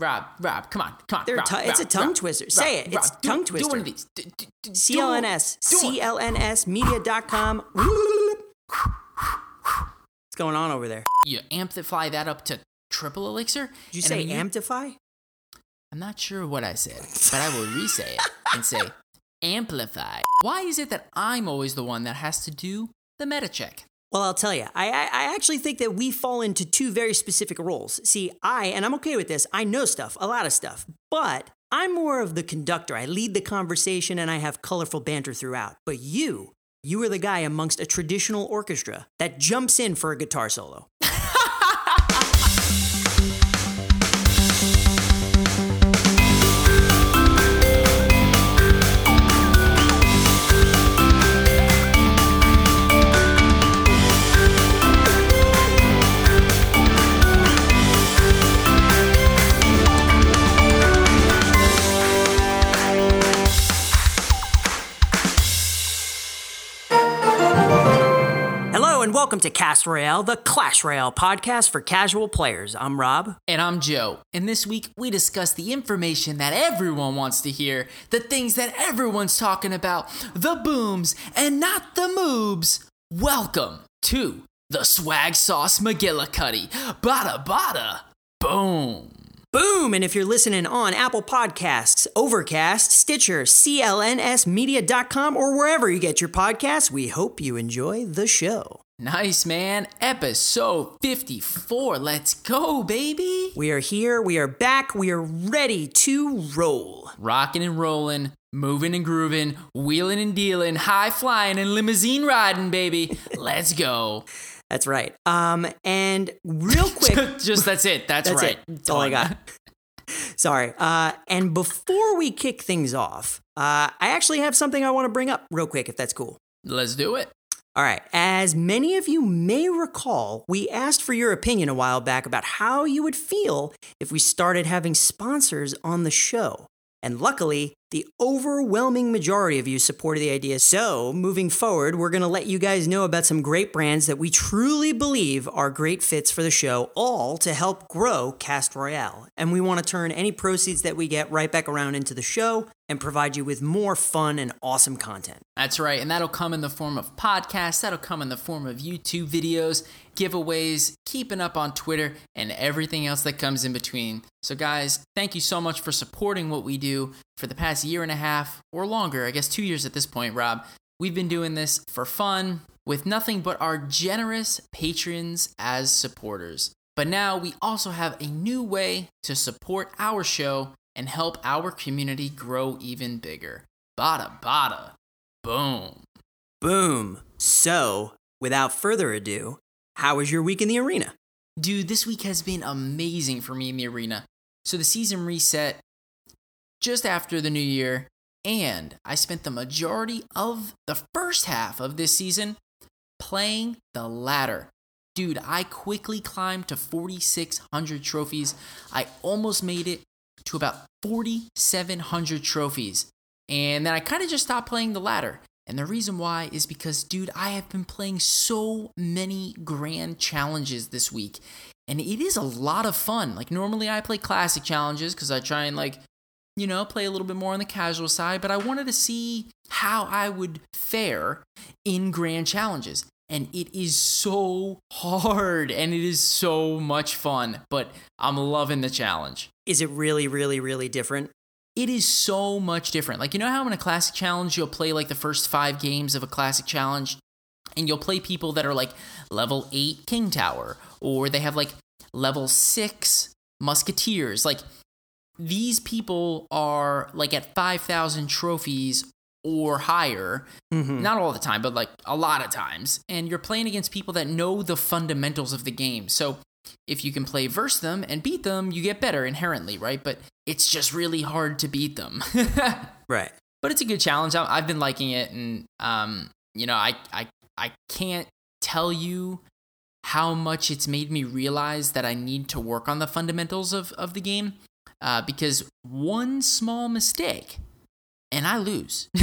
Rob, Rob, come on, come on. They're Rob, tu- it's a tongue Rob, twister. Rob, Say it. It's do- tongue twister. Do one of these. D- d- d- do CLNS. CLNSmedia.com. What's going on over there? You amplify that up to triple elixir. Did you say I mean, amplify? I'm not sure what I said, but I will re-say it and say amplify. Why is it that I'm always the one that has to do the meta check? Well, I'll tell you, I, I, actually think that we fall into two very specific roles. See, I, and I'm okay with this, I know stuff, a lot of stuff, but I'm more of the conductor. I lead the conversation and I have colorful banter throughout. But you, you are the guy amongst a traditional orchestra that jumps in for a guitar solo. Welcome to Cast Royale, the Clash Royale podcast for casual players. I'm Rob. And I'm Joe, and this week we discuss the information that everyone wants to hear, the things that everyone's talking about, the booms and not the moobs. Welcome to the Swag Sauce McGillicuddy. Bada bada. Boom. Boom! And if you're listening on Apple Podcasts, Overcast, Stitcher, CLNSmedia.com, or wherever you get your podcasts, we hope you enjoy the show. Nice, man. Episode 54. Let's go, baby. We are here, we are back, we are ready to roll. Rocking and rolling, moving and grooving, wheeling and dealing, high flying and limousine riding, baby. Let's go. That's right. Um, and real quick, Just that's it. That's, That's right. it. That's all I got. Sorry. Uh, and before we kick things off, uh, I actually have something I want to bring up real quick, if that's cool. Let's do it. All right. As many of you may recall, we asked for your opinion a while back about how you would feel if we started having sponsors on the show. And luckily, the overwhelming majority of you supported the idea. So, moving forward, we're going to let you guys know about some great brands that we truly believe are great fits for the show, all to help grow Cast Royale. And we want to turn any proceeds that we get right back around into the show and provide you with more fun and awesome content. That's right. And that'll come in the form of podcasts, that'll come in the form of YouTube videos, giveaways, keeping up on Twitter, and everything else that comes in between. So, guys, thank you so much for supporting what we do for the past year and a half or longer. I guess two years at this point, Rob. We've been doing this for fun with nothing but our generous patrons as supporters. But now we also have a new way to support our show and help our community grow even bigger. Bada bada. Boom. Boom. So, without further ado, how was your week in the arena? Dude, this week has been amazing for me in the arena. So the season reset just after the new year, and I spent the majority of the first half of this season playing the ladder. Dude, I quickly climbed to 4,600 trophies. I almost made it to about 4,700 trophies. And then I kind of just stopped playing the ladder. And the reason why is because, dude, I have been playing so many grand challenges this week. And it is a lot of fun. Like, normally I play classic challenges because I try and, like, you know, play a little bit more on the casual side. But I wanted to see how I would fare in grand challenges. And it is so hard and it is so much fun. But I'm loving the challenge Is it really, really, really different? it is so much different. Like, you know how in a classic challenge, you'll play like the first five games of a classic challenge, and you'll play people that are like level eight King Tower, or they have like level six Musketeers. Like, these people are like at 5,000 trophies or higher. Mhm. Not all the time, but like a lot of times. And you're playing against people that know the fundamentals of the game. So if you can play verse them and beat them, you get better inherently, right? But it's just really hard to beat them. Right. but it's a good challenge. I've been liking it, and um, you know, I I I can't tell you how much it's made me realize that I need to work on the fundamentals of of the game, uh, because one small mistake, and I lose.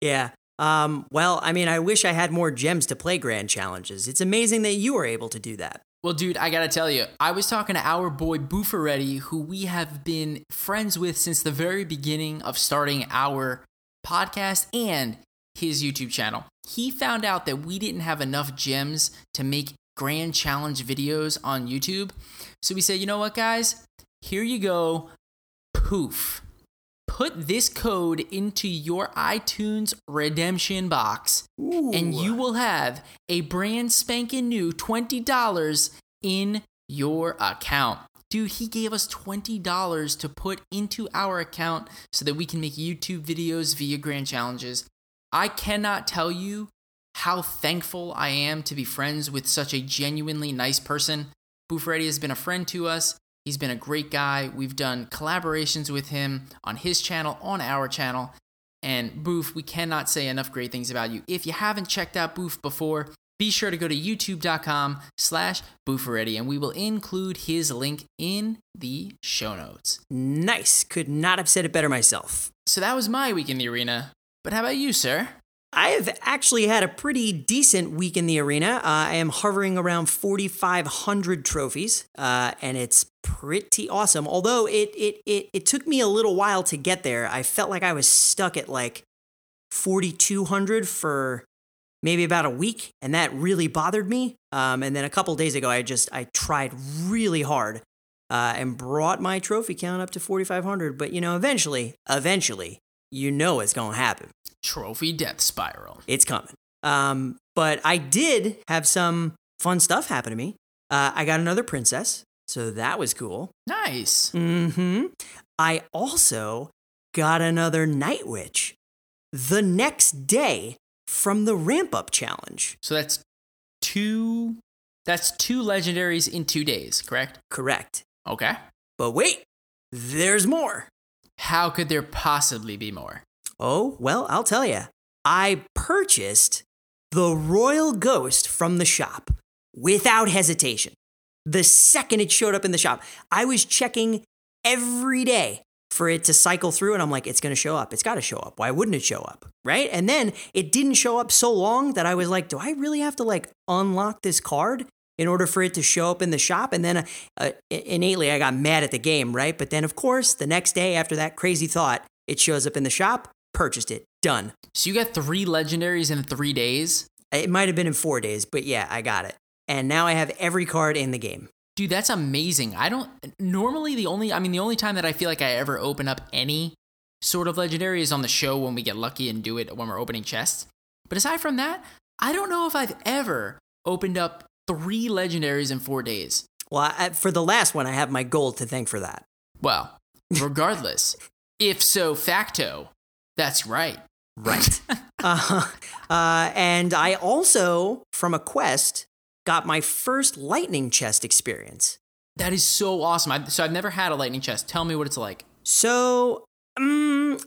Yeah. Um, well, I mean, I wish I had more gems to play grand challenges. It's amazing that you were able to do that. Well, dude, I gotta tell you, I was talking to our boy Booferetti, who we have been friends with since the very beginning of starting our podcast and his YouTube channel. He found out that we didn't have enough gems to make grand challenge videos on YouTube. So we said, you know what, guys? Here you go. Poof. Put this code into your iTunes redemption box, and you will have a brand spanking new $20 in your account. Dude, he gave us $20 to put into our account so that we can make YouTube videos via grand challenges. I cannot tell you how thankful I am to be friends with such a genuinely nice person. Booferetti has been a friend to us. He's been a great guy. We've done collaborations with him on his channel, on our channel. And Boof, we cannot say enough great things about you. If you haven't checked out Boof before, be sure to go to youtube.com slash booferetti and we will include his link in the show notes. Nice. Could not have said it better myself. So that was my week in the arena. But how about you, sir? I have actually had a pretty decent week in the arena. Uh, I am hovering around 4,500 trophies, uh, and it's pretty awesome. Although it, it it it took me a little while to get there. I felt like I was stuck at like 4,200 for maybe about a week, and that really bothered me. Um, and then a couple days ago, I just I tried really hard uh, and brought my trophy count up to 4,500. But you know, eventually, eventually, you know it's gonna happen. Trophy death spiral. It's coming. Um, but I did have some fun stuff happen to me. Uh, I got another princess, so that was cool. Nice. Mm-hmm. I also got another night witch the next day from the ramp up challenge. So that's two that's two legendaries in 2 days, correct? Correct. Okay. But wait, there's more. How could there possibly be more? Oh, well, I'll tell you. I purchased the Royal Ghost from the shop without hesitation. The second it showed up in the shop, I was checking every day for it to cycle through, and I'm like, it's gonna show up. It's gotta show up. Why wouldn't it show up? Right? And then it didn't show up so long that I was like, do I really have to like unlock this card? In order for it to show up in the shop. And then uh, uh, innately, I got mad at the game, right? But then, of course, the next day after that crazy thought, it shows up in the shop, purchased it, done. So you got 3 legendaries in 3 days? It might have been in four days, but yeah, I got it. And now I have every card in the game. Dude, that's amazing. I don't normally the only I mean the only time that I feel like I ever open up any sort of legendary is on the show when we get lucky and do it when we're opening chests. But aside from that, I don't know if I've ever opened up 3 legendaries in 4 days. Well, I, for the last one, I have my gold to thank for that. Well, regardless, if so facto, that's right. Right. uh, uh, and I also, from a quest, got my first lightning chest experience. That is so awesome. I, so I've never had a lightning chest. Tell me what it's like. So, um,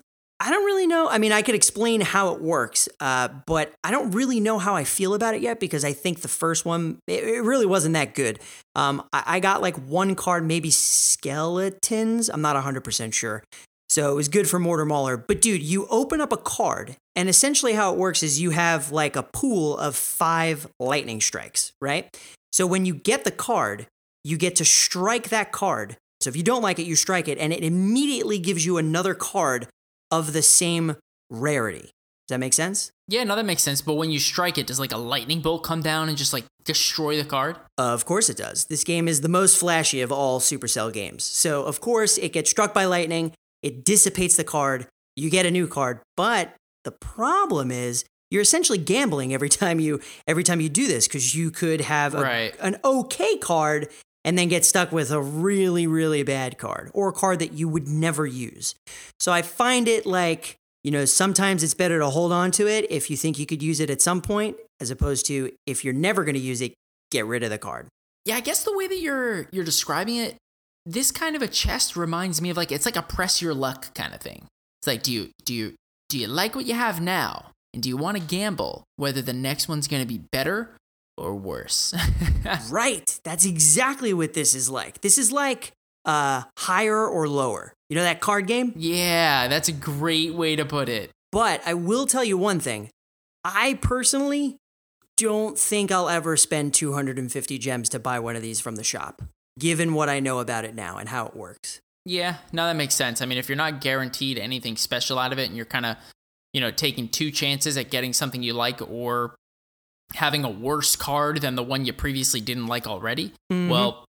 I don't really know. I mean, I could explain how it works, uh, but I don't really know how I feel about it yet because I think the first one, it, it really wasn't that good. Um, I, I got like one card, maybe skeletons. I'm not 100% sure. So it was good for Mortar Mauler. But dude, you open up a card, and essentially how it works is you have like a pool of five lightning strikes, right? So when you get the card, you get to strike that card. So if you don't like it, you strike it, and it immediately gives you another card of the same rarity. Does that make sense? Yeah, no, that makes sense. But when you strike it, does like a lightning bolt come down and just like destroy the card? Of course it does. This game is the most flashy of all Supercell games. So, of course, it gets struck by lightning, it dissipates the card, you get a new card. But the problem is you're essentially gambling every time you every time you do this because you could have a, Right. an okay card and then get stuck with a really really bad card or a card that you would never use. So I find it like you know sometimes it's better to hold on to it if you think you could use it at some point as opposed to if you're never going to use it get rid of the card. Yeah, I guess the way that you're you're describing it, this kind of a chest reminds me of like it's like a press your luck kind of thing. It's like do you do you do you like what you have now? And do you want to gamble whether the next one's going to be better or worse? Right. That's exactly what this is like. This is like uh higher or lower. You know that card game? yeah, that's a great way to put it. But I will tell you one thing. I personally don't think I'll ever spend 250 gems to buy one of these from the shop, given what I know about it now and how it works. Yeah, no, that makes sense. I mean, if you're not guaranteed anything special out of it and you're kind of, you know, taking two chances at getting something you like or having a worse card than the one you previously didn't like already, Mhm. well,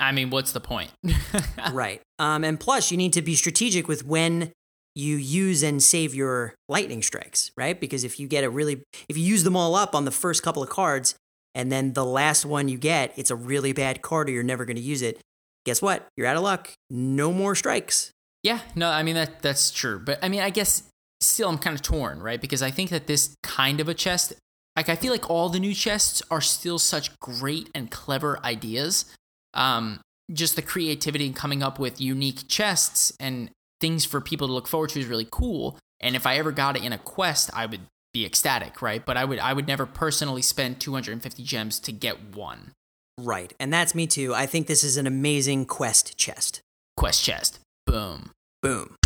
I mean, what's the point? right. Um, and plus, you need to be strategic with when you use and save your lightning strikes, right? Because if you get a really, if you use them all up on the first couple of cards, and then the last one you get, it's a really bad card, or you're never going to use it. Guess what? You're out of luck. No more strikes. Yeah, no, I mean that that's true. But I mean, I guess still I'm kind of torn, right? Because I think that this kind of a chest, like I feel like all the new chests are still such great and clever ideas. Um, just the creativity and coming up with unique chests and things for people to look forward to is really cool. And if I ever got it in a quest, I would be ecstatic, right? But I would I would never personally spend 250 gems to get one Right. And that's me too. I think this is an amazing quest chest. quest chest. Boom. Boom.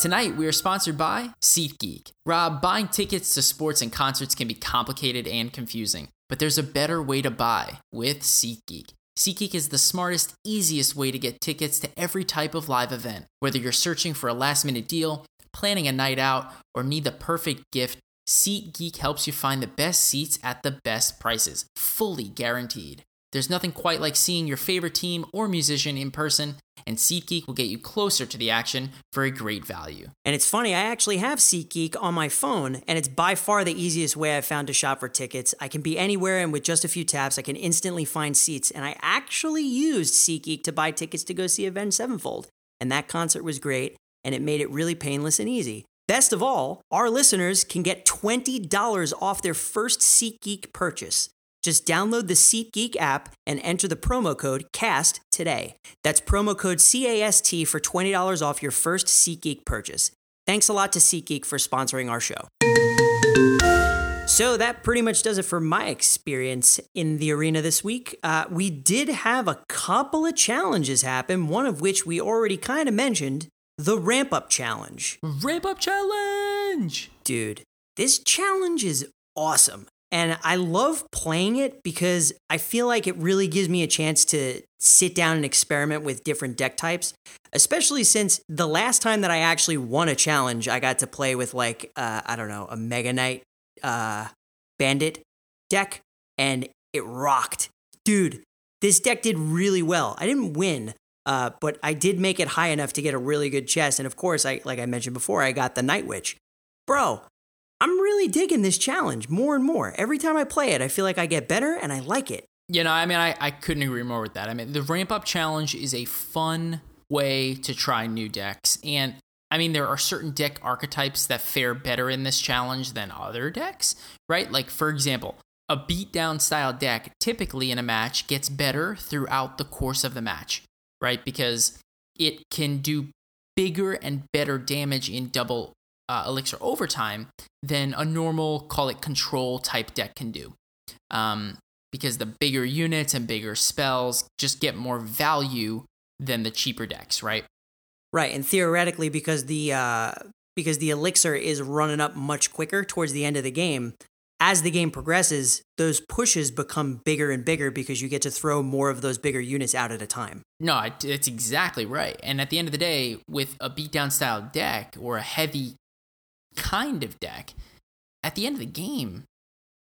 Tonight, we are sponsored by SeatGeek. Rob, buying tickets to sports and concerts can be complicated and confusing, but there's a better way to buy with SeatGeek. SeatGeek is the smartest, easiest way to get tickets to every type of live event. Whether you're searching for a last minute deal, planning a night out, or need the perfect gift, SeatGeek helps you find the best seats at the best prices, fully guaranteed. There's nothing quite like seeing your favorite team or musician in person, and SeatGeek will get you closer to the action for a great value. And it's funny, I actually have SeatGeek on my phone, and it's by far the easiest way I've found to shop for tickets. I can be anywhere, and with just a few taps, I can instantly find seats. And I actually used SeatGeek to buy tickets to go see Avenged Sevenfold. And that concert was great, and it made it really painless and easy. Best of all, our listeners can get $20 off their first SeatGeek purchase. Just download the SeatGeek app and enter the promo code CAST today. That's promo code CAST for $20 off your first SeatGeek purchase. Thanks a lot to SeatGeek for sponsoring our show. So that pretty much does it for my experience in the arena this week. Uh, we did have a couple of challenges happen, one of which we already kind of mentioned the ramp up challenge. Ramp up challenge! Dude, this challenge is awesome. And I love playing it because I feel like it really gives me a chance to sit down and experiment with different deck types, especially since the last time that I actually won a challenge, I got to play with like, uh, I don't know, a Mega Knight uh, Bandit deck, and it rocked. Dude, this deck did really well. I didn't win, uh, but I did make it high enough to get a really good chest. And of course, I like I mentioned before, I got the Night Witch. Bro, I'm really digging this challenge more and more. Every time I play it, I feel like I get better and I like it. You know, I mean, I, I couldn't agree more with that. I mean, the ramp up challenge is a fun way to try new decks. And I mean, there are certain deck archetypes that fare better in this challenge than other decks, right? Like, for example, a beatdown style deck typically in a match gets better throughout the course of the match, right? Because it can do bigger and better damage in double uh, elixir overtime than a normal, call it control type deck can do. Um, because the bigger units and bigger spells just get more value than the cheaper decks, right? Right, and theoretically, because the uh, because the elixir is running up much quicker towards the end of the game, as the game progresses, those pushes become bigger and bigger because you get to throw more of those bigger units out at a time. No, it- it's exactly right. And at the end of the day, with a beatdown style deck or a heavy kind of deck, at the end of the game,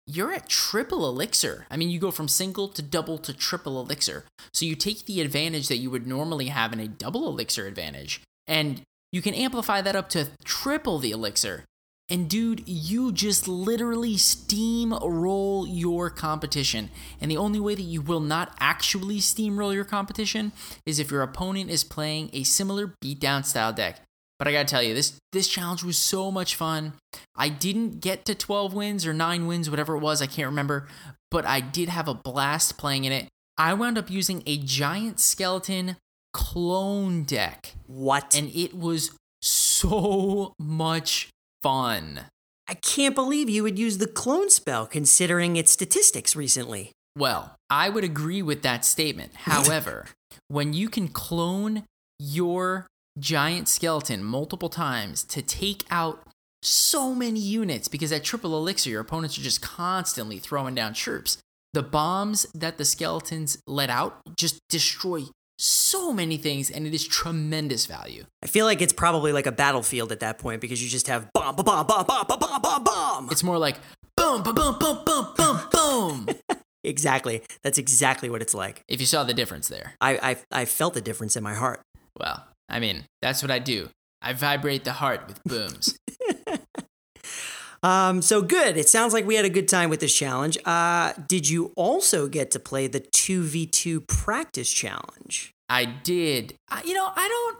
you're at triple elixir. I mean, you go from single to double to triple elixir. So you take the advantage that you would normally have in a double elixir advantage, and you can amplify that up to triple the elixir. And dude, you just literally steamroll your competition. And the only way that you will not actually steamroll your competition is if your opponent is playing a similar beatdown style deck. But I gotta tell you, this this challenge was so much fun. I didn't get to 12 wins or 9 wins, whatever it was, I can't remember, but I did have a blast playing in it. I wound up using a giant skeleton clone deck, What? and it was so much fun. I can't believe you would use the clone spell considering its statistics recently. Well, I would agree with that statement. However, when you can clone your giant skeleton multiple times to take out so many units because at triple elixir, your opponents are just constantly throwing down troops. The bombs that the skeletons let out just destroy so many things, and it is tremendous value. I feel like it's probably like a battlefield at that point because you just have bomb, bomb, bomb, bomb, bomb, bomb, bomb, bomb. It's more like boom, boom, boom, boom, boom, boom, boom. exactly. That's exactly what it's like. if you saw the difference there. I, I, I felt the difference in my heart. Well, I mean, that's what I do. I vibrate the heart with booms. Um, so good. It sounds like we had a good time with this challenge. Uh, did you also get to play the 2v2 practice challenge? I did. I, you know, I don't.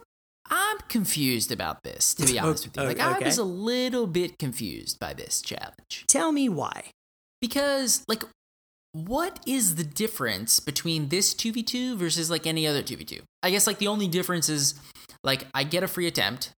I'm confused about this, to be honest with you. Like, I was a little bit confused by this challenge. Tell me why. Because, like, what is the difference between this 2v2 versus, like, any other 2v2? I guess, like, the only difference is, like, I get a free attempt,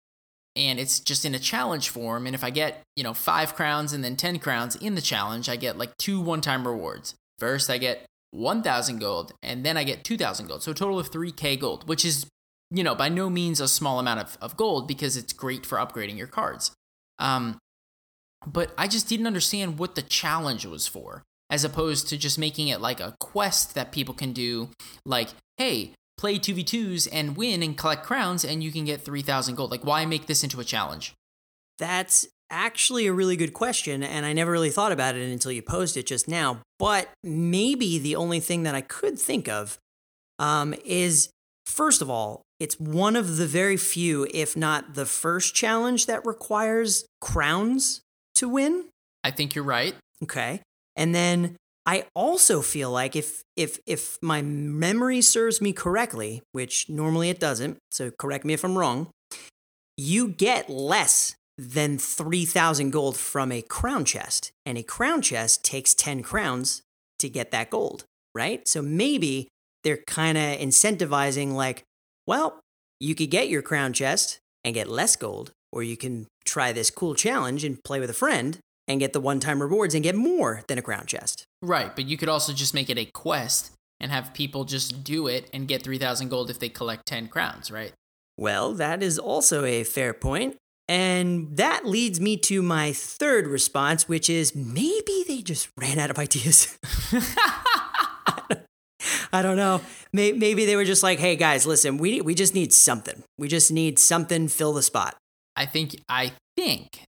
and it's just in a challenge form. And if I get, you know, five crowns and then 10 crowns in the challenge, I get, like, two one time rewards. First, I get 1,000 gold, and then I get 2,000 gold. So a total of 3k gold, which is, you know, by no means a small amount of, of gold because it's great for upgrading your cards. Um, but I just didn't understand what the challenge was for, as opposed to just making it like a quest that people can do, like, hey, play 2v2s and win and collect crowns, and you can get 3,000 gold. Like, why make this into a challenge? That's actually a really good question, and I never really thought about it until you posed it just now. But maybe the only thing that I could think of um, is first of all, it's one of the very few, if not the first challenge that requires crowns to win. I think you're right. Okay. And then I also feel like if if if my memory serves me correctly, which normally it doesn't, so correct me if I'm wrong, you get less than 3000 gold from a crown chest, and a crown chest takes 10 crowns to get that gold, right? So maybe they're kind of incentivizing like, well, you could get your crown chest and get less gold, or you can try this cool challenge and play with a friend and get the one time rewards and get more than a crown chest. Right, but you could also just make it a quest and have people just do it and get 3,000 gold if they collect 10 crowns, right? Well, that is also a fair point. And that leads me to my third response, which is maybe they just ran out of ideas. I don't know. Maybe they were just like, "Hey guys, listen, we we just need something. We just need something fill the spot." I think, I think,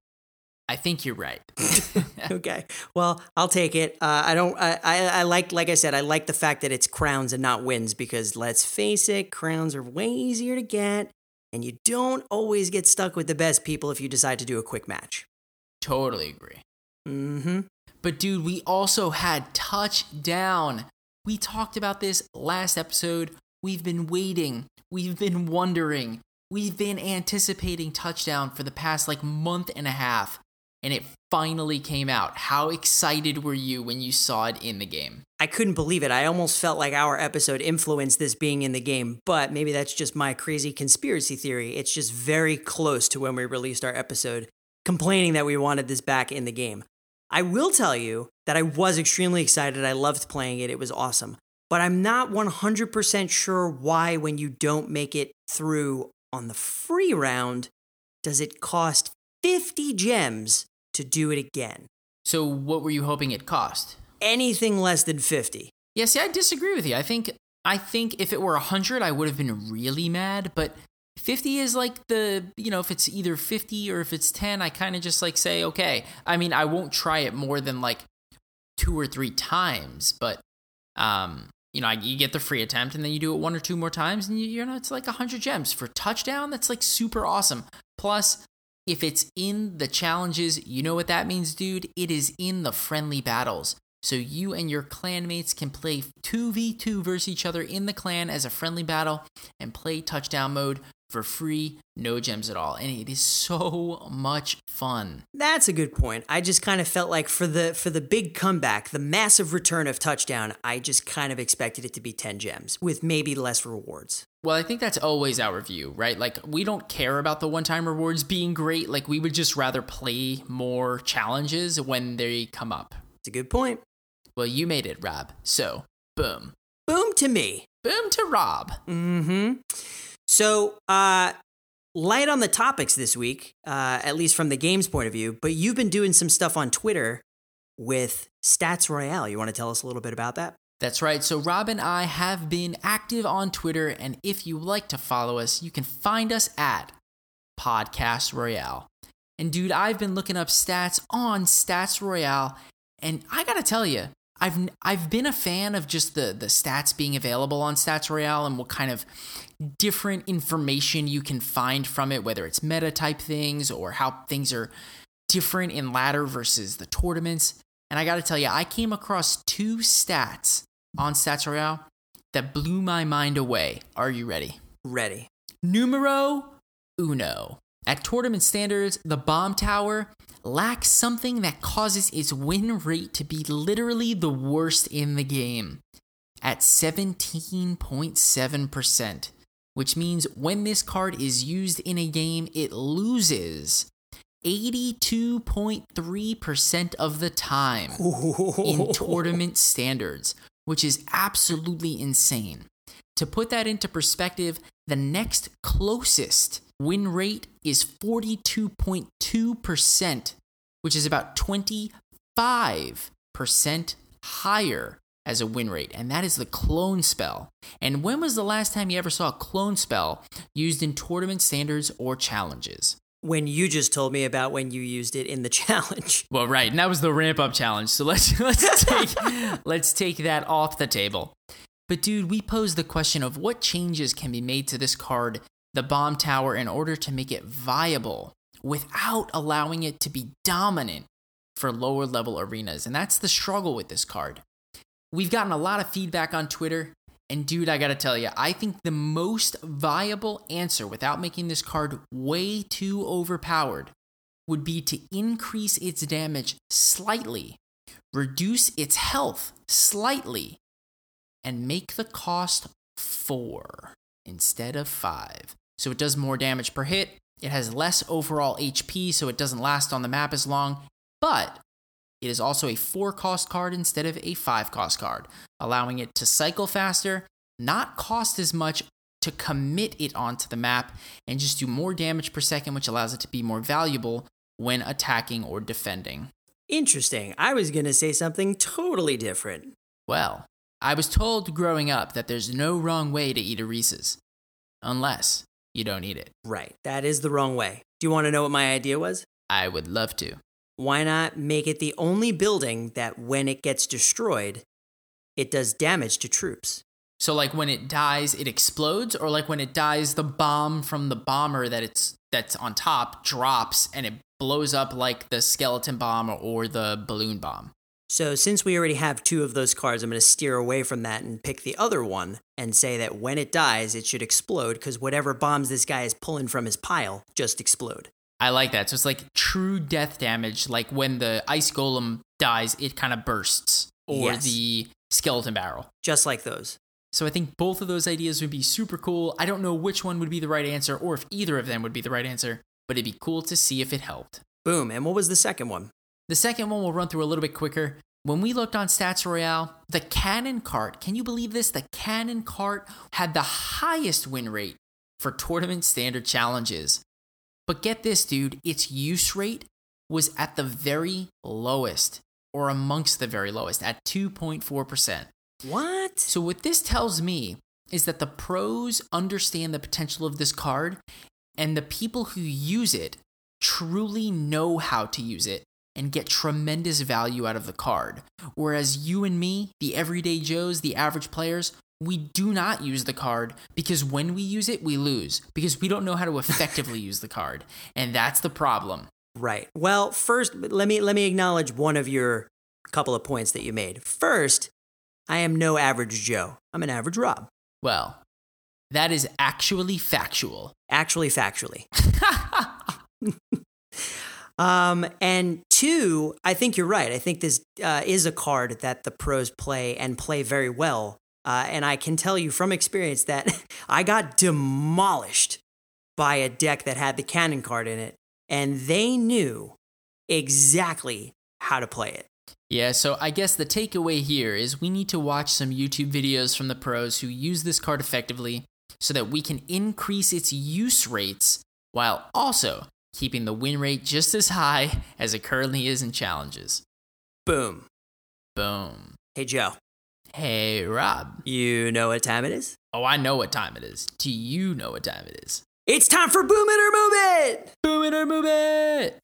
I think you're right. okay. Well, I'll take it. Uh, I don't. I, I I like like I said. I like the fact that it's crowns and not wins because let's face it, crowns are way easier to get, and you don't always get stuck with the best people if you decide to do a quick match. totally agree. Mm-hmm. But dude, we also had touchdown. We talked about this last episode. We've been waiting. We've been wondering. We've been anticipating touchdown for the past like month and a half. And it finally came out. How excited were you when you saw it in the game? I couldn't believe it. I almost felt like our episode influenced this being in the game, but maybe that's just my crazy conspiracy theory. It's just very close to when we released our episode complaining that we wanted this back in the game. I will tell you that I was extremely excited. I loved playing it, it was awesome. But I'm not 100% sure why, when you don't make it through on the free round, does it cost 50 gems to do it again? So, what were you hoping it cost? Anything less than 50. Yeah, see, I disagree with you. I think I think if it were 100, I would have been really mad, but 50 is like the, you know, if it's either 50 or if it's 10, I kind of just like say, okay. I mean, I won't try it more than like two or three times, but um, you know, you get the free attempt and then you do it one or two more times and you, you know, it's like 100 gems for touchdown. That's like super awesome. Plus, if it's in the challenges, you know what that means, dude? It is in the friendly battles. So you and your clanmates can play 2v2 versus each other in the clan as a friendly battle and play touchdown mode for free, no gems at all. And it is so much fun. That's a good point. I just kind of felt like for the for the big comeback, the massive return of touchdown, I just kind of expected it to be 10 gems with maybe less rewards. Well, I think that's always our view, right? Like, we don't care about the one time rewards being great. Like, we would just rather play more challenges when they come up. It's a good point. Well, you made it, Rob. So, boom. Boom to me. Boom to Rob. Mm Mhm. So, uh light on the topics this week, uh, at least from the game's point of view, but you've been doing some stuff on Twitter with Stats Royale. You want to tell us a little bit about that? That's right. So, Rob and I have been active on Twitter, and if you like to follow us, you can find us at Podcast Royale. And, dude, I've been looking up stats on Stats Royale, and I gotta tell you, I've I've been a fan of just the the stats being available on Stats Royale and what kind of different information you can find from it, whether it's meta type things or how things are different in ladder versus the tournaments. And I got to tell you, I came across two stats on Stats Royale that blew my mind away. Are you ready? Ready. Numero uno. At tournament standards, the bomb tower lacks something that causes its win rate to be literally the worst in the game at 17.7%, which means when this card is used in a game, it loses 82.3% of the time in tournament standards, which is absolutely insane. To put that into perspective, the next closest win rate is 42.2%, which is about 25% higher as a win rate, and that is the clone spell. And when was the last time you ever saw a clone spell used in tournament standards or challenges? When you just told me about when you used it in the challenge. Well, right, and that was the ramp up challenge. So let's let's take let's take that off the table. But dude, we posed the question of what changes can be made to this card, the bomb tower, in order to make it viable without allowing it to be dominant for lower level arenas. And that's the struggle with this card. We've gotten a lot of feedback on Twitter. And dude, I gotta tell you, I think the most viable answer without making this card way too overpowered would be to increase its damage slightly, reduce its health slightly, and make the cost four instead of five. So it does more damage per hit, it has less overall HP, so it doesn't last on the map as long, but it is also a 4 cost card instead of a 5 cost card, allowing it to cycle faster, not cost as much to commit it onto the map, and just do more damage per second, which allows it to be more valuable when attacking or defending. Interesting. I was going to say something totally different. Well, I was told growing up that there's no wrong way to eat a Reese's, unless you don't eat it. Right. That is the wrong way. Do you want to know what my idea was? I would love to. Why not make it the only building that when it gets destroyed, it does damage to troops? So like when it dies, it explodes, or like when it dies, the bomb from the bomber that it's that's on top drops and it blows up like the skeleton bomb or the balloon bomb. So, since we already have two of those cards, I'm going to steer away from that and pick the other one and say that when it dies, it should explode because whatever bombs this guy is pulling from his pile just explode. I like that. So, it's like true death damage. Like when the ice golem dies, it kind of bursts, or Yes. the skeleton barrel. Just like those. So, I think both of those ideas would be super cool. I don't know which one would be the right answer or if either of them would be the right answer, but it'd be cool to see if it helped. Boom. And what was the second one? The second one we'll run through a little bit quicker. When we looked on Stats Royale, the Cannon Cart, can you believe this? The Cannon Cart had the highest win rate for tournament standard challenges. But get this, dude, its use rate was at the very lowest, or amongst the very lowest, at 2.4%. What? So, what this tells me is that the pros understand the potential of this card, and the people who use it truly know how to use it and get tremendous value out of the card. Whereas you and me, the everyday Joes, the average players, we do not use the card because when we use it, we lose because we don't know how to effectively use the card. And that's the problem. Right. Well, first, let me let me acknowledge one of your couple of points that you made. First, I am no average Joe. I'm an average Rob. Well, that is actually factual. Actually, factually. Um, and two, I think you're right. I think this uh, is a card that the pros play and play very well. Uh, and I can tell you from experience that I got demolished by a deck that had the Cannon Cart in it, and they knew exactly how to play it. Yeah, so I guess the takeaway here is we need to watch some YouTube videos from the pros who use this card effectively so that we can increase its use rates while also keeping the win rate just as high as it currently is in challenges. Boom. Boom. Hey, Joe, Hey, Rob. you know what time it is? Oh, I know what time it is. Do you know what time it is? It's time for Boom It or Move It! Boom it or move it!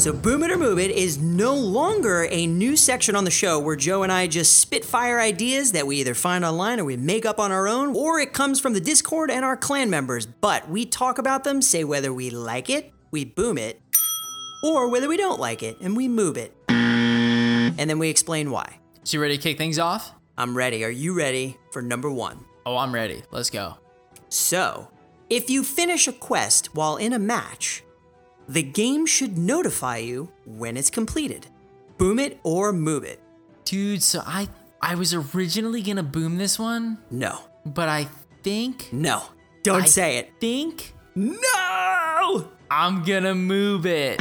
So, Boom It or Move It is no longer a new section on the show where Joe and I just spitfire ideas that we either find online or we make up on our own, or it comes from the Discord and our clan members. But we talk about them, say whether we like it, we boom it, or whether we don't like it and we move it. And then we explain why. So you ready to kick things off? I'm ready. Are you ready for number one? Oh, I'm ready. Let's go. So, if you finish a quest while in a match, the game should notify you when it's completed. Boom it or move it. Dude, so I I was originally gonna boom this one, No. but I think No. Don't I say it. think No! I'm gonna move it.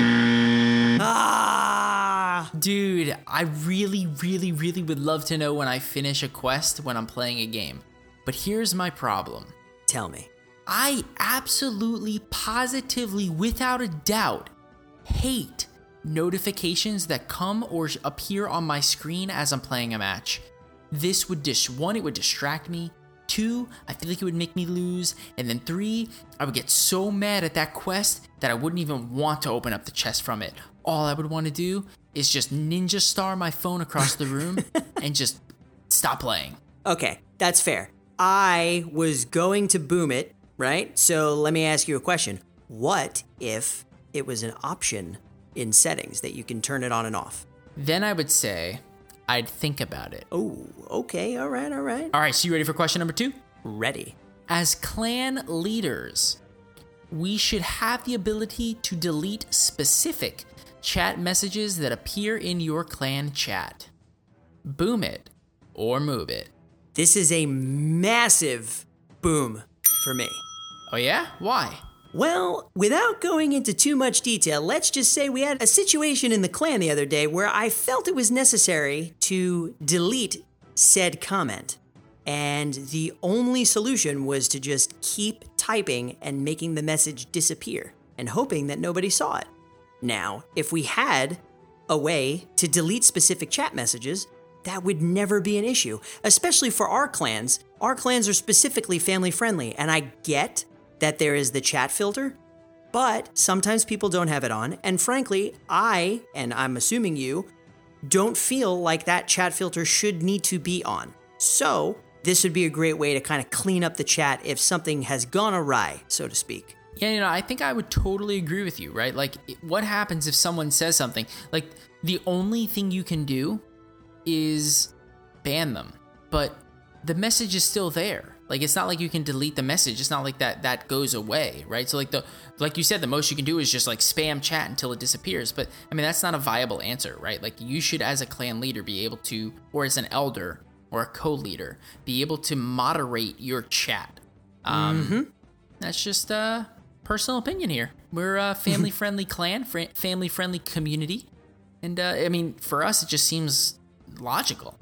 Ah! Dude, I really, really, really would love to know when I finish a quest when I'm playing a game. But here's my problem. Tell me. I absolutely, positively, without a doubt, hate notifications that come or appear on my screen as I'm playing a match. This would dish one, it would distract me. Two, I feel like it would make me lose. And then three, I would get so mad at that quest that I wouldn't even want to open up the chest from it. All I would want to do is just ninja star my phone across the room and just stop playing. Okay, that's fair. I was going to boom it, right? So let me ask you a question. What if it was an option in settings that you can turn it on and off? Then I would say I'd think about it. Oh, okay, all right, all right. All right, so you ready for question number two? Ready. As clan leaders, we should have the ability to delete specific chat messages that appear in your clan chat. Boom it or move it. This is a massive boom for me. Oh, yeah? Why? Well, without going into too much detail, let's just say we had a situation in the clan the other day where I felt it was necessary to delete said comment. And the only solution was to just keep typing and making the message disappear and hoping that nobody saw it. Now, if we had a way to delete specific chat messages, that would never be an issue, especially for our clans. Our clans are specifically family friendly, and I get that there is the chat filter, but sometimes people don't have it on. And frankly, I, and I'm assuming you, don't feel like that chat filter should need to be on. So, this would be a great way to kind of clean up the chat if something has gone awry, so to speak. Yeah, you know, I think I would totally agree with you, right? Like, what happens if someone says something? Like, the only thing you can do is ban them, but the message is still there. Like, it's not like you can delete the message. It's not like that that goes away, right? So, like the like you said, the most you can do is just like spam chat until it disappears. But I mean, that's not a viable answer, right? Like, you should, as a clan leader, be able to, or as an elder or a co-leader, be able to moderate your chat. Um, That's just uh personal opinion here. We're a family friendly clan, fr- family friendly community, and uh, I mean, for us, it just seems logical.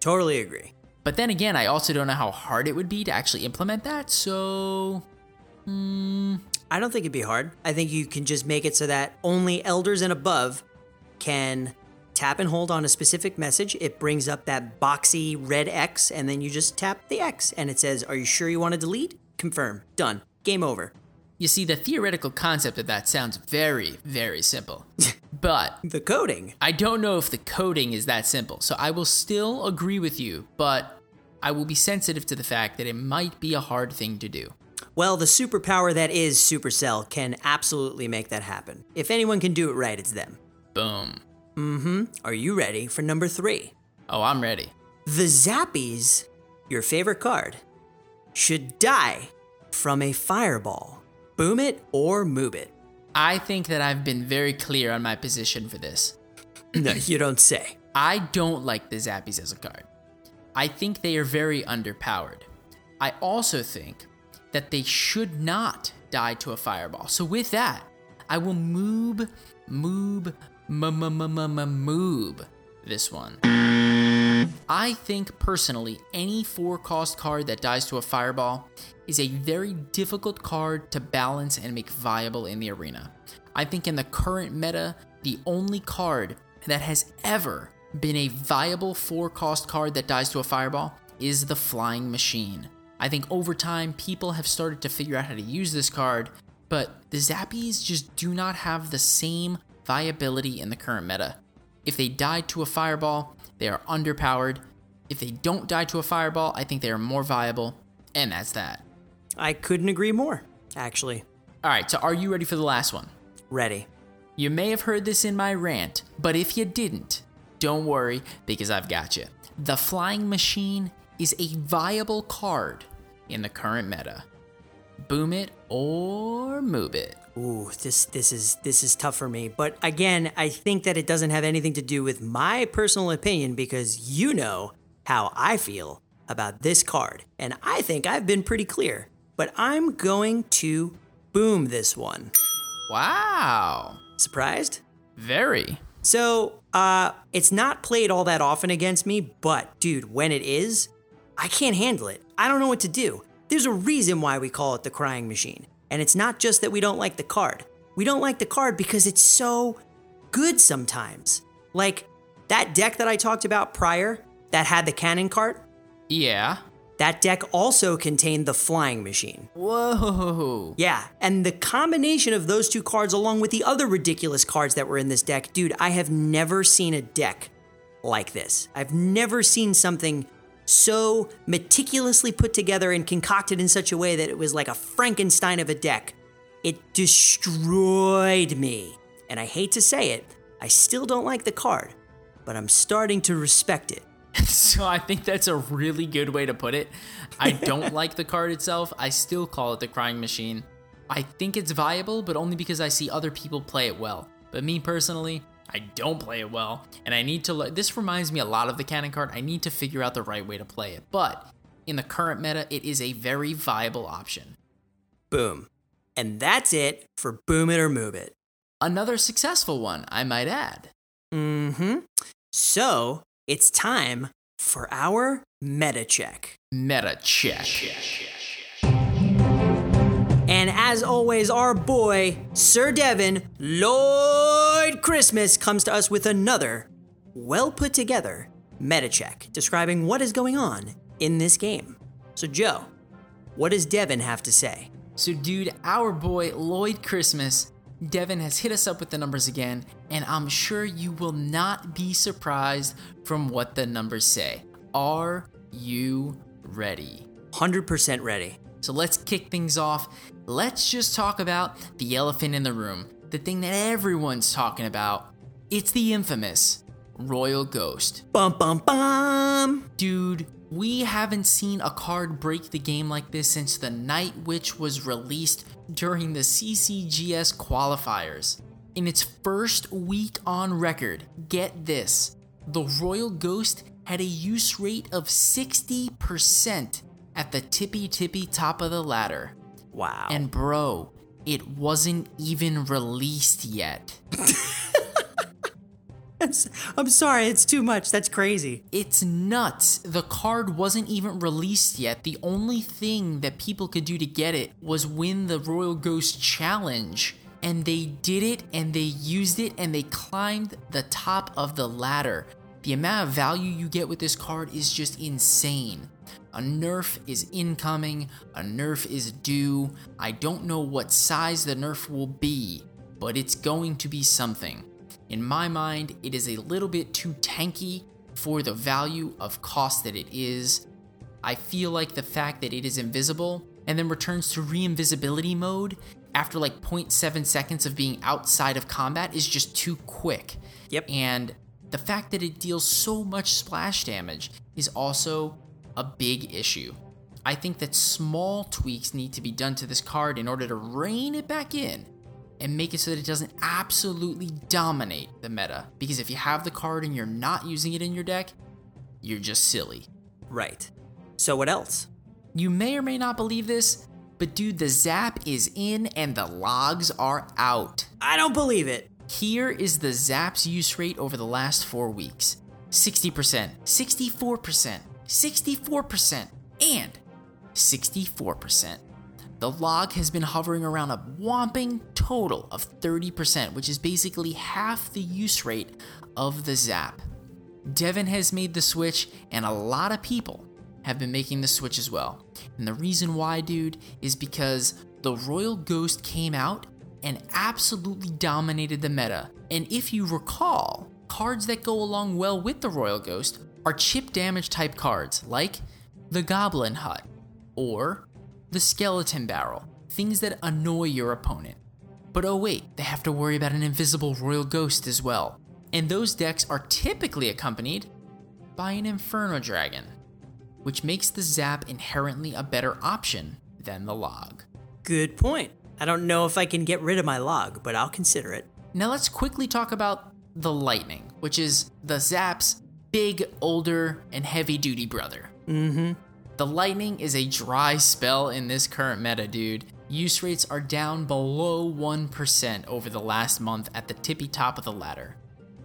Totally agree. But then again, I also don't know how hard it would be to actually implement that. So I don't think it'd be hard. I think you can just make it so that only elders and above can tap and hold on a specific message. It brings up that boxy red X, and then you just tap the X, and it says, Are you sure you want to delete? Confirm. Done. Game over. You see, the theoretical concept of that sounds very, very simple. but The coding. I don't know if the coding is that simple. So I will still agree with you, but I will be sensitive to the fact that it might be a hard thing to do. Well, the superpower that is Supercell can absolutely make that happen. If anyone can do it right, it's them. Boom. Mm hmm. Are you ready for number three? Oh, I'm ready. The Zappies, your favorite card, should die from a fireball. Boom it or move it. I think that I've been very clear on my position for this. No, you don't say. I don't like the Zappies as a card. I think they are very underpowered. I also think that they should not die to a fireball. So with that, I will moob, moob, m m m m m moob this one. I think personally, any four cost card that dies to a fireball is a very difficult card to balance and make viable in the arena. I think in the current meta, the only card that has ever been a viable four cost card that dies to a fireball is the Flying Machine. I think over time, people have started to figure out how to use this card, but the Zappies just do not have the same viability in the current meta. If they die to a fireball, they are underpowered. If they don't die to a fireball, I think they are more viable, and that's that. I couldn't agree more, actually. All right, so are you ready for the last one? Ready. You may have heard this in my rant, but if you didn't, don't worry because I've got you. The Flying Machine is a viable card in the current meta. Boom it or move it. Ooh, this this is this is tough for me. But again, I think that it doesn't have anything to do with my personal opinion because you know how I feel about this card. And I think I've been pretty clear. But I'm going to boom this one. Wow. Surprised? Very. So, uh, it's not played all that often against me, but dude, when it is, I can't handle it. I don't know what to do. There's a reason why we call it the crying machine. And it's not just that we don't like the card. We don't like the card because it's so good sometimes. Like that deck that I talked about prior that had the cannon cart, Yeah. that deck also contained the flying machine. Whoa. Yeah, and the combination of those two cards, along with the other ridiculous cards that were in this deck, dude, I have never seen a deck like this. I've never seen something so meticulously put together and concocted in such a way that it was like a Frankenstein of a deck. It destroyed me. And I hate to say it, I still don't like the card, but I'm starting to respect it. So I think that's a really good way to put it. I don't like the card itself. I still call it the crying machine. I think it's viable, but only because I see other people play it well. But me personally, I don't play it well, and I need to. Le- this reminds me a lot of the cannon cart. I need to figure out the right way to play it. But in the current meta, it is a very viable option. Boom. And that's it for Boom It or Move It. Another successful one, I might add. Mm hmm. So it's time for our meta check. Meta check. And as always, our boy, Sir Devin Lloyd Christmas, comes to us with another well put together meta check describing what is going on in this game. So, Joe, what does Devin have to say? So, dude, our boy Lloyd Christmas, Devin has hit us up with the numbers again, and I'm sure you will not be surprised from what the numbers say. Are you ready? 100% ready. So, let's kick things off. Let's just talk about the elephant in the room, the thing that everyone's talking about. It's the infamous Royal Ghost. Bum bum bum. Dude, we haven't seen a card break the game like this since the Night Witch was released during the CCGS qualifiers. In its first week on record, get this the Royal Ghost had a use rate of 60% at the tippy tippy top of the ladder. Wow. And bro, it wasn't even released yet. I'm sorry, it's too much. That's crazy. It's nuts. The card wasn't even released yet. The only thing that people could do to get it was win the Royal Ghost Challenge. And they did it and they used it and they climbed the top of the ladder. The amount of value you get with this card is just insane. A nerf is incoming, a nerf is due. I don't know what size the nerf will be, but it's going to be something. In my mind, it is a little bit too tanky for the value of cost that it is. I feel like the fact that it is invisible and then returns to re invisibility mode after like 0.7 seconds of being outside of combat is just too quick. Yep. And the fact that it deals so much splash damage is also a big issue. I think that small tweaks need to be done to this card in order to rein it back in and make it so that it doesn't absolutely dominate the meta. Because if you have the card and you're not using it in your deck, you're just silly. Right. So, what else? You may or may not believe this, but dude, the zap is in and the logs are out. I don't believe it. Here is the zap's use rate over the last four weeks 60%, 64%, 64%, and 64%. The log has been hovering around a whopping total of 30%, which is basically half the use rate of the Zap. Devin has made the switch, and a lot of people have been making the switch as well. And the reason why, dude, is because the Royal Ghost came out and absolutely dominated the meta. And if you recall, cards that go along well with the Royal Ghost are chip damage type cards like the Goblin Hut or the Skeleton Barrel, things that annoy your opponent. But oh wait, they have to worry about an invisible Royal Ghost as well. And those decks are typically accompanied by an Inferno Dragon, which makes the Zap inherently a better option than the Log. Good point. I don't know if I can get rid of my log, but I'll consider it. Now let's quickly talk about the Lightning, which is the Zap's big, older, and heavy duty brother. Mm hmm. The Lightning is a dry spell in this current meta, dude. Use rates are down below 1% over the last month at the tippy top of the ladder.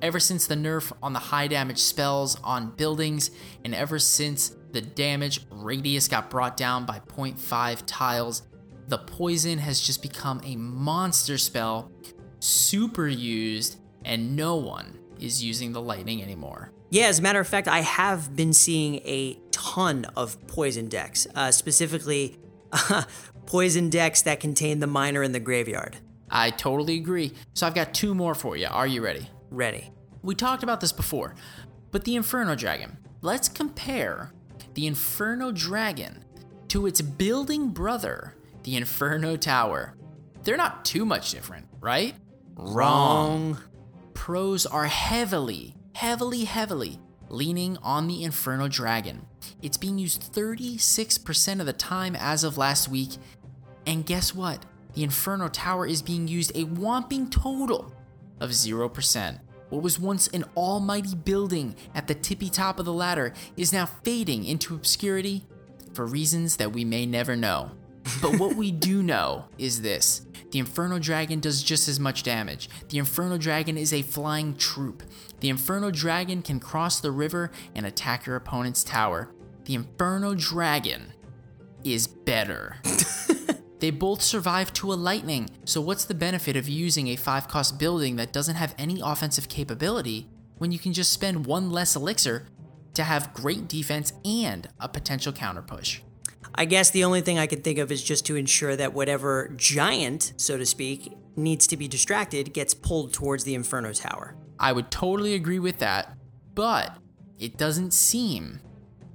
Ever since the nerf on the high damage spells on buildings, and ever since the damage radius got brought down by 0.5 tiles, the poison has just become a monster spell, super used, and no one is using the lightning anymore. Yeah, as a matter of fact, I have been seeing a ton of poison decks, uh, specifically poison decks that contain the miner in the graveyard. I totally agree. So I've got two more for you. Are you ready? Ready. We talked about this before, but the Inferno Dragon. Let's compare the Inferno Dragon to its building brother, the Inferno Tower. They're not too much different, right? Wrong. Pros are heavily, heavily, heavily leaning on the Inferno Dragon. It's being used 36% of the time as of last week. And guess what? The Inferno Tower is being used a whopping total of 0%. What was once an almighty building at the tippy top of the ladder is now fading into obscurity for reasons that we may never know. But what we do know is this the Inferno Dragon does just as much damage. The Inferno Dragon is a flying troop. The Inferno Dragon can cross the river and attack your opponent's tower. The Inferno Dragon is better. they both survive to a lightning, so what's the benefit of using a 5 cost building that doesn't have any offensive capability when you can just spend one less elixir to have great defense and a potential counter push? I guess the only thing I can think of is just to ensure that whatever giant, so to speak, needs to be distracted gets pulled towards the Inferno Tower. I would totally agree with that, but it doesn't seem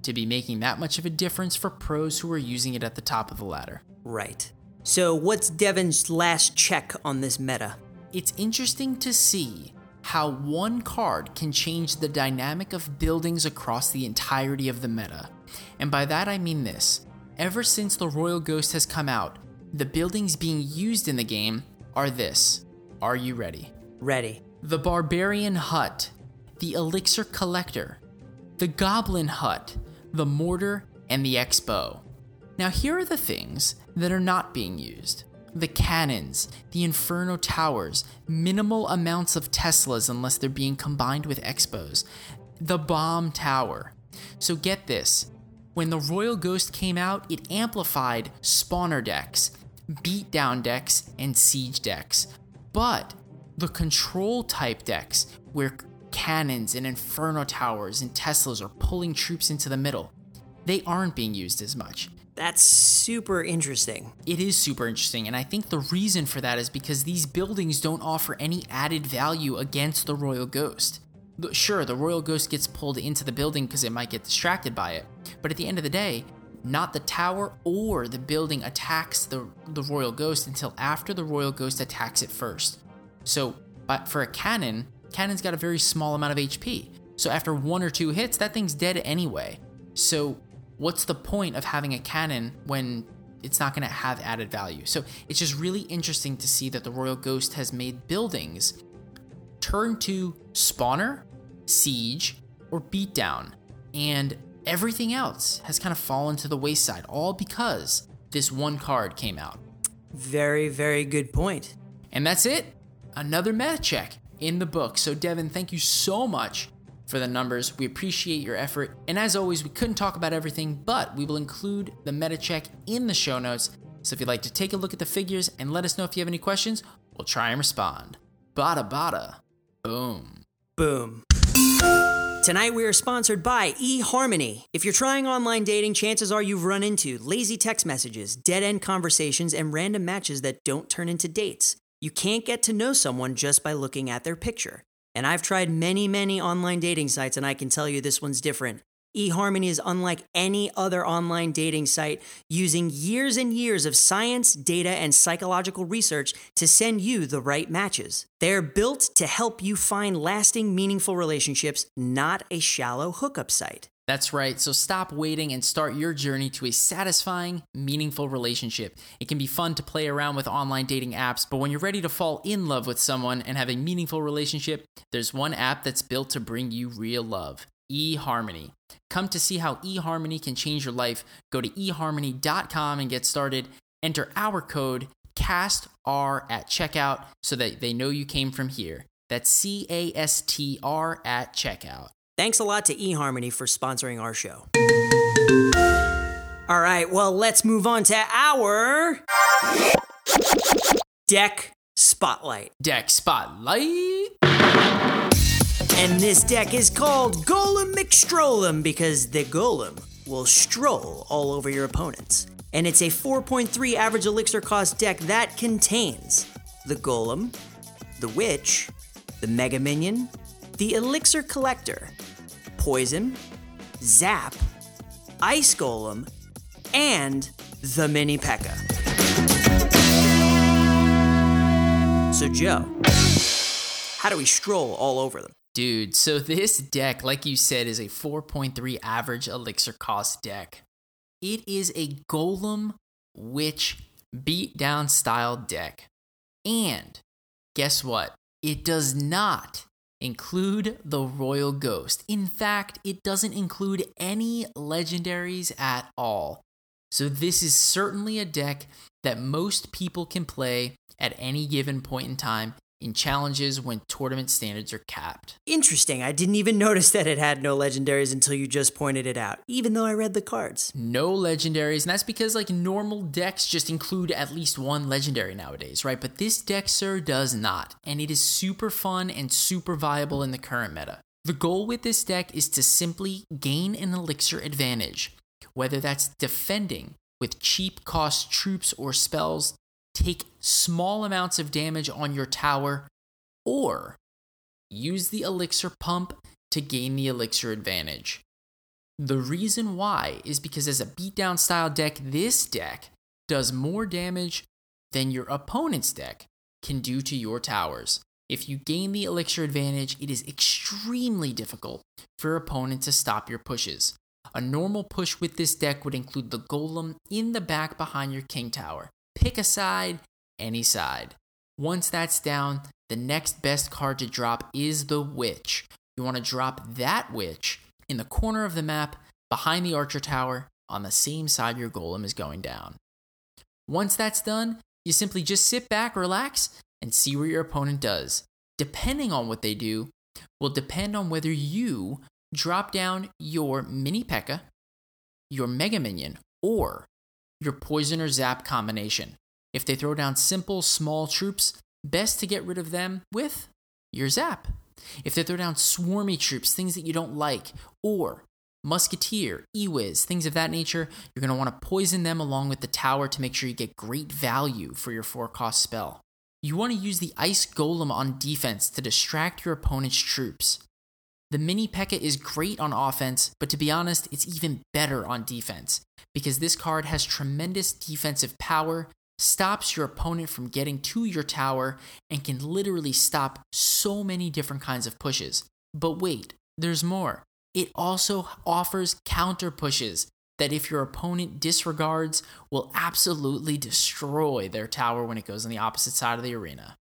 to be making that much of a difference for pros who are using it at the top of the ladder. Right. So, what's Devin's last check on this meta? It's interesting to see how one card can change the dynamic of buildings across the entirety of the meta. And by that I mean this Ever since the Royal Ghost has come out, the buildings being used in the game are this. Are you ready? Ready. The Barbarian Hut, the Elixir Collector, the Goblin Hut, the Mortar, and the X-Bow. Now, here are the things that are not being used the cannons, the Inferno Towers, minimal amounts of Teslas unless they're being combined with X-Bows, the Bomb Tower. So, get this when the Royal Ghost came out, it amplified spawner decks, beatdown decks, and siege decks. But the control type decks, where cannons and inferno towers and Teslas are pulling troops into the middle, they aren't being used as much. That's super interesting. It is super interesting, and I think the reason for that is because these buildings don't offer any added value against the Royal Ghost. Sure, the Royal Ghost gets pulled into the building because it might get distracted by it, but at the end of the day, not the tower or the building attacks the, the Royal Ghost until after the Royal Ghost attacks it first. So, but for a cannon, cannon's got a very small amount of HP. So after one or two hits, that thing's dead anyway. So what's the point of having a cannon when it's not going to have added value? So it's just really interesting to see that the Royal Ghost has made buildings turn to spawner, siege, or beatdown. And everything else has kind of fallen to the wayside, all because this one card came out. Very, very good point. And that's it. Another meta check in the book. So, Devin, thank you so much for the numbers. We appreciate your effort. And as always, we couldn't talk about everything, but we will include the meta check in the show notes. So if you'd like to take a look at the figures and let us know if you have any questions, we'll try and respond. Bada bada. Boom. Boom. Tonight we are sponsored by eHarmony. If you're trying online dating, chances are you've run into lazy text messages, dead end conversations, and random matches that don't turn into dates. You can't get to know someone just by looking at their picture. And I've tried many, many online dating sites, and I can tell you this one's different eHarmony is unlike any other online dating site, using years and years of science, data, and psychological research to send you the right matches. They're built to help you find lasting, meaningful relationships, not a shallow hookup site. That's right. So stop waiting and start your journey to a satisfying, meaningful relationship. It can be fun to play around with online dating apps, but when you're ready to fall in love with someone and have a meaningful relationship, there's one app that's built to bring you real love eHarmony. Come to see how eHarmony can change your life. Go to eHarmony.com and get started. Enter our code CASTR at checkout so that they know you came from here. That's C A S T R at checkout. Thanks a lot to eHarmony for sponsoring our show. All right, well, let's move on to our deck spotlight. Deck spotlight. And this deck is called Golem McStrollum because the Golem will stroll all over your opponents. And it's a 4.3 average elixir cost deck that contains the Golem, the Witch, the Mega Minion, the Elixir Collector, Poison, Zap, Ice Golem, and the Mini P.E.K.K.A. So, Joe, how do we stroll all over them? Dude, so this deck, like you said, is a 4.3 average elixir cost deck. It is a Golem Witch beatdown style deck. And guess what? It does not include the Royal Ghost. In fact, it doesn't include any legendaries at all. So, this is certainly a deck that most people can play at any given point in time in challenges when tournament standards are capped. Interesting. I didn't even notice that it had no legendaries until you just pointed it out, even though I read the cards. No legendaries, and that's because like normal decks just include at least one legendary nowadays, right? But this deck, sir, does not, and it is super fun and super viable in the current meta. The goal with this deck is to simply gain an elixir advantage, whether that's defending with cheap cost troops or spells take small amounts of damage on your tower, or use the elixir pump to gain the elixir advantage. The reason why is because as a beatdown style deck, this deck does more damage than your opponent's deck can do to your towers. If you gain the elixir advantage, it is extremely difficult for your opponent to stop your pushes. A normal push with this deck would include the golem in the back behind your king tower. Pick a side, any side. Once that's down, the next best card to drop is the Witch. You want to drop that Witch in the corner of the map behind the Archer Tower on the same side your golem is going down. Once that's done, you simply just sit back, relax, and see what your opponent does. Depending on what they do, will depend on whether you drop down your mini P.E.K.K.A., your Mega Minion, or your poison or zap combination. If they throw down simple, small troops, best to get rid of them with your zap. If they throw down swarmy troops, things that you don't like, or musketeer, ewiz, things of that nature, you're going to want to poison them along with the tower to make sure you get great value for your four cost spell. You want to use the ice golem on defense to distract your opponent's troops. The mini P.E.K.K.A is great on offense, but to be honest, it's even better on defense because this card has tremendous defensive power, stops your opponent from getting to your tower, and can literally stop so many different kinds of pushes. But wait, there's more. It also offers counter pushes that, if your opponent disregards, will absolutely destroy their tower when it goes on the opposite side of the arena.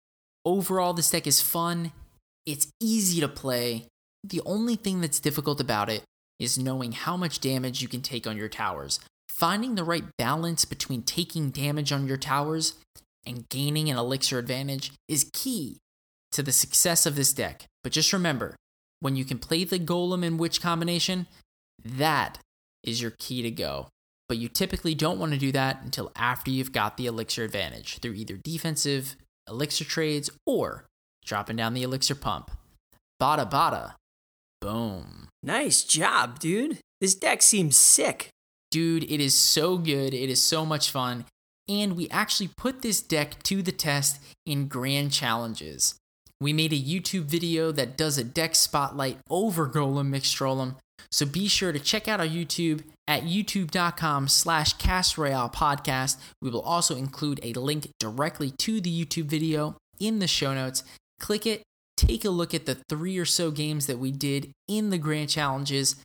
Overall, this deck is fun, it's easy to play. The only thing that's difficult about it is knowing how much damage you can take on your towers. Finding the right balance between taking damage on your towers and gaining an elixir advantage is key to the success of this deck. But just remember, when you can play the golem and witch combination, that is your key to go. But you typically don't want to do that until after you've got the elixir advantage through either defensive elixir trades or dropping down the elixir pump. Bada bada. Boom. Nice job, dude. This deck seems sick. Dude, it is so good. It is so much fun. And we actually put this deck to the test in grand challenges. We made a YouTube video that does a deck spotlight over Golem McStrollum. So be sure to check out our YouTube at youtube.com slash cast royale podcast. We will also include a link directly to the YouTube video in the show notes. Click it, take a look at the three or so games that we did in the grand challenges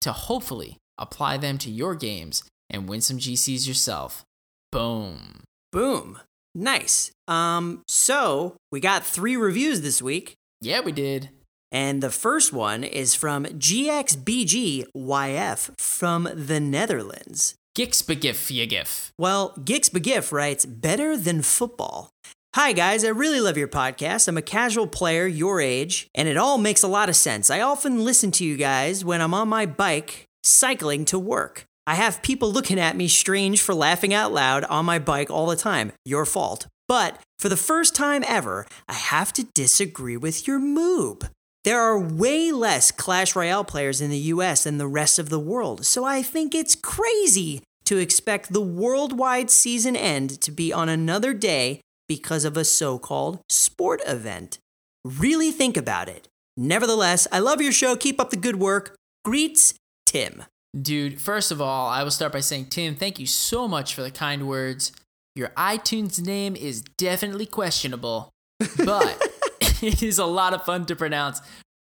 to hopefully apply them to your games and win some GCs yourself. Boom. Boom. Nice. Um, so we got three reviews this week, Yeah, we did. and the first one is from GXBGYF from the Netherlands. Gixbegif Yagif. Well, Gixbegif writes, better than football. Hi, guys. I really love your podcast. I'm a casual player your age, and it all makes a lot of sense. I often listen to you guys when I'm on my bike cycling to work. I have people looking at me strange for laughing out loud on my bike all the time. Your fault. But for the first time ever, I have to disagree with your moob. There are way less Clash Royale players in the US than the rest of the world, so I think it's crazy to expect the worldwide season end to be on another day because of a so called sport event. Really think about it. Nevertheless, I love your show. Keep up the good work. Greets, Tim. Dude, first of all, I will start by saying, Tim, thank you so much for the kind words. Your iTunes name is definitely questionable, but it is a lot of fun to pronounce.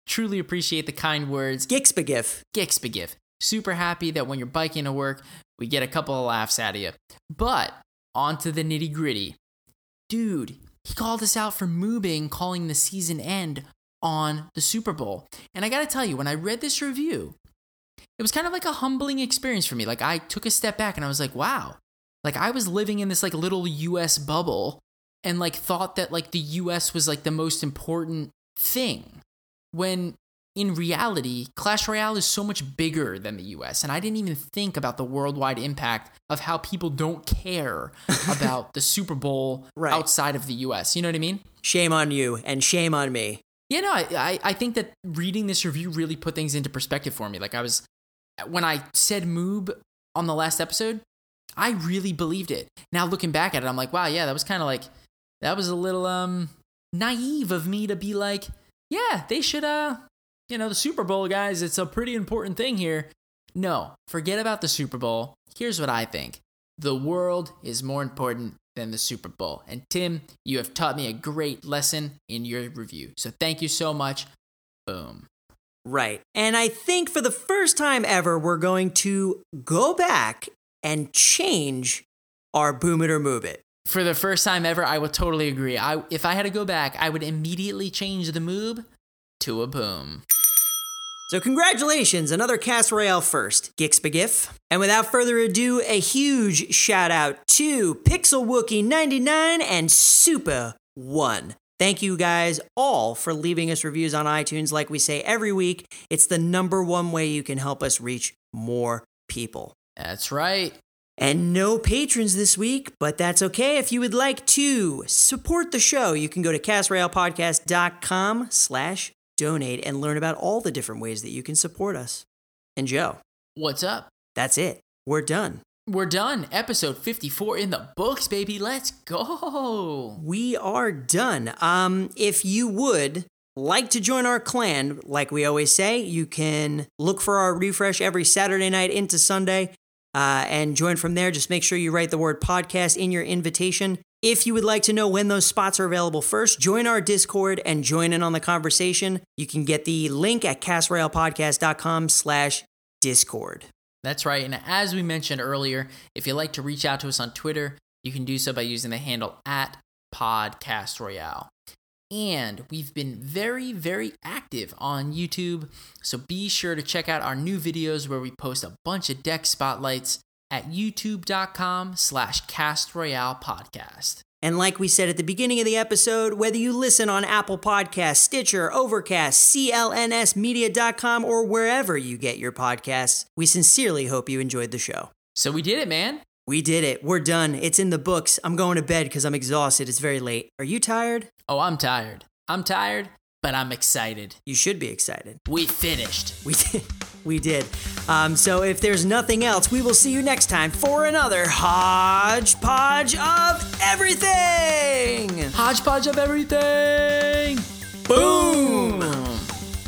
Truly appreciate the kind words. Gixbegif. Gixbegif. Super happy that when you're biking to work, we get a couple of laughs out of you. But on to the nitty gritty. Dude, he called us out for moving, calling the season end on the Super Bowl. And I gotta tell you, when I read this review, it was kind of like a humbling experience for me. Like I took a step back and I was like, wow. Like I was living in this like little US bubble and like thought that like the US was like the most important thing. When in reality, Clash Royale is so much bigger than the US. And I didn't even think about the worldwide impact of how people don't care about the Super Bowl Right. outside of the US. You know what I mean? Shame on you and shame on me. Yeah, no, I, I, I think that reading this review really put things into perspective for me. Like I was, when I said Moob on the last episode, I really believed it. Now looking back at it, I'm like, wow, yeah, that was kind of like, that was a little um naive of me to be like, yeah, they should, uh, you know, the Super Bowl guys, it's a pretty important thing here. No, forget about the Super Bowl. Here's what I think: the world is more important than the Super Bowl. And Tim, you have taught me a great lesson in your review. So thank you so much. Boom. Right. And I think for the first time ever, we're going to go back and change our boom it or move it. For the first time ever, I would totally agree. I if I had to go back, I would immediately change the moob to a boom. So, congratulations, another Cast Royale first, Gixbegif. And without further ado, a huge shout out to Pixel Wookie 99 and Super One. Thank you guys all for leaving us reviews on iTunes. Like we say every week, it's the number one way you can help us reach more people. That's right. And no patrons this week, but that's okay. If you would like to support the show, you can go to castroyalepodcast.com slash donate and learn about all the different ways that you can support us. And Joe, What's up? that's it. We're done. We're done. Episode 54 in the books, baby. Let's go. We are done. Um, if you would like to join our clan, like we always say, you can look for our refresh every Saturday night into Sunday uh, and join from there. Just make sure you write the word podcast in your invitation. If you would like to know when those spots are available first, join our Discord and join in on the conversation. You can get the link at castroyalepodcast.com slash Discord. That's right. And as we mentioned earlier, if you'd like to reach out to us on Twitter, you can do so by using the handle at Podcast Royale. And we've been very, very active on YouTube. So be sure to check out our new videos where we post a bunch of deck spotlights at youtube.com slash cast royale podcast. And like we said at the beginning of the episode, whether you listen on Apple Podcasts, Stitcher, Overcast, CLNSmedia.com, or wherever you get your podcasts, we sincerely hope you enjoyed the show. So we did it, man. We did it. We're done. It's in the books. I'm going to bed because I'm exhausted. It's very late. Are you tired? Oh, I'm tired. I'm tired, but I'm excited. You should be excited. We finished. We did. We did. Um, so if there's nothing else, we will see you next time for another hodgepodge of everything. Hodgepodge of everything. Boom.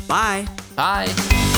Bye. Bye.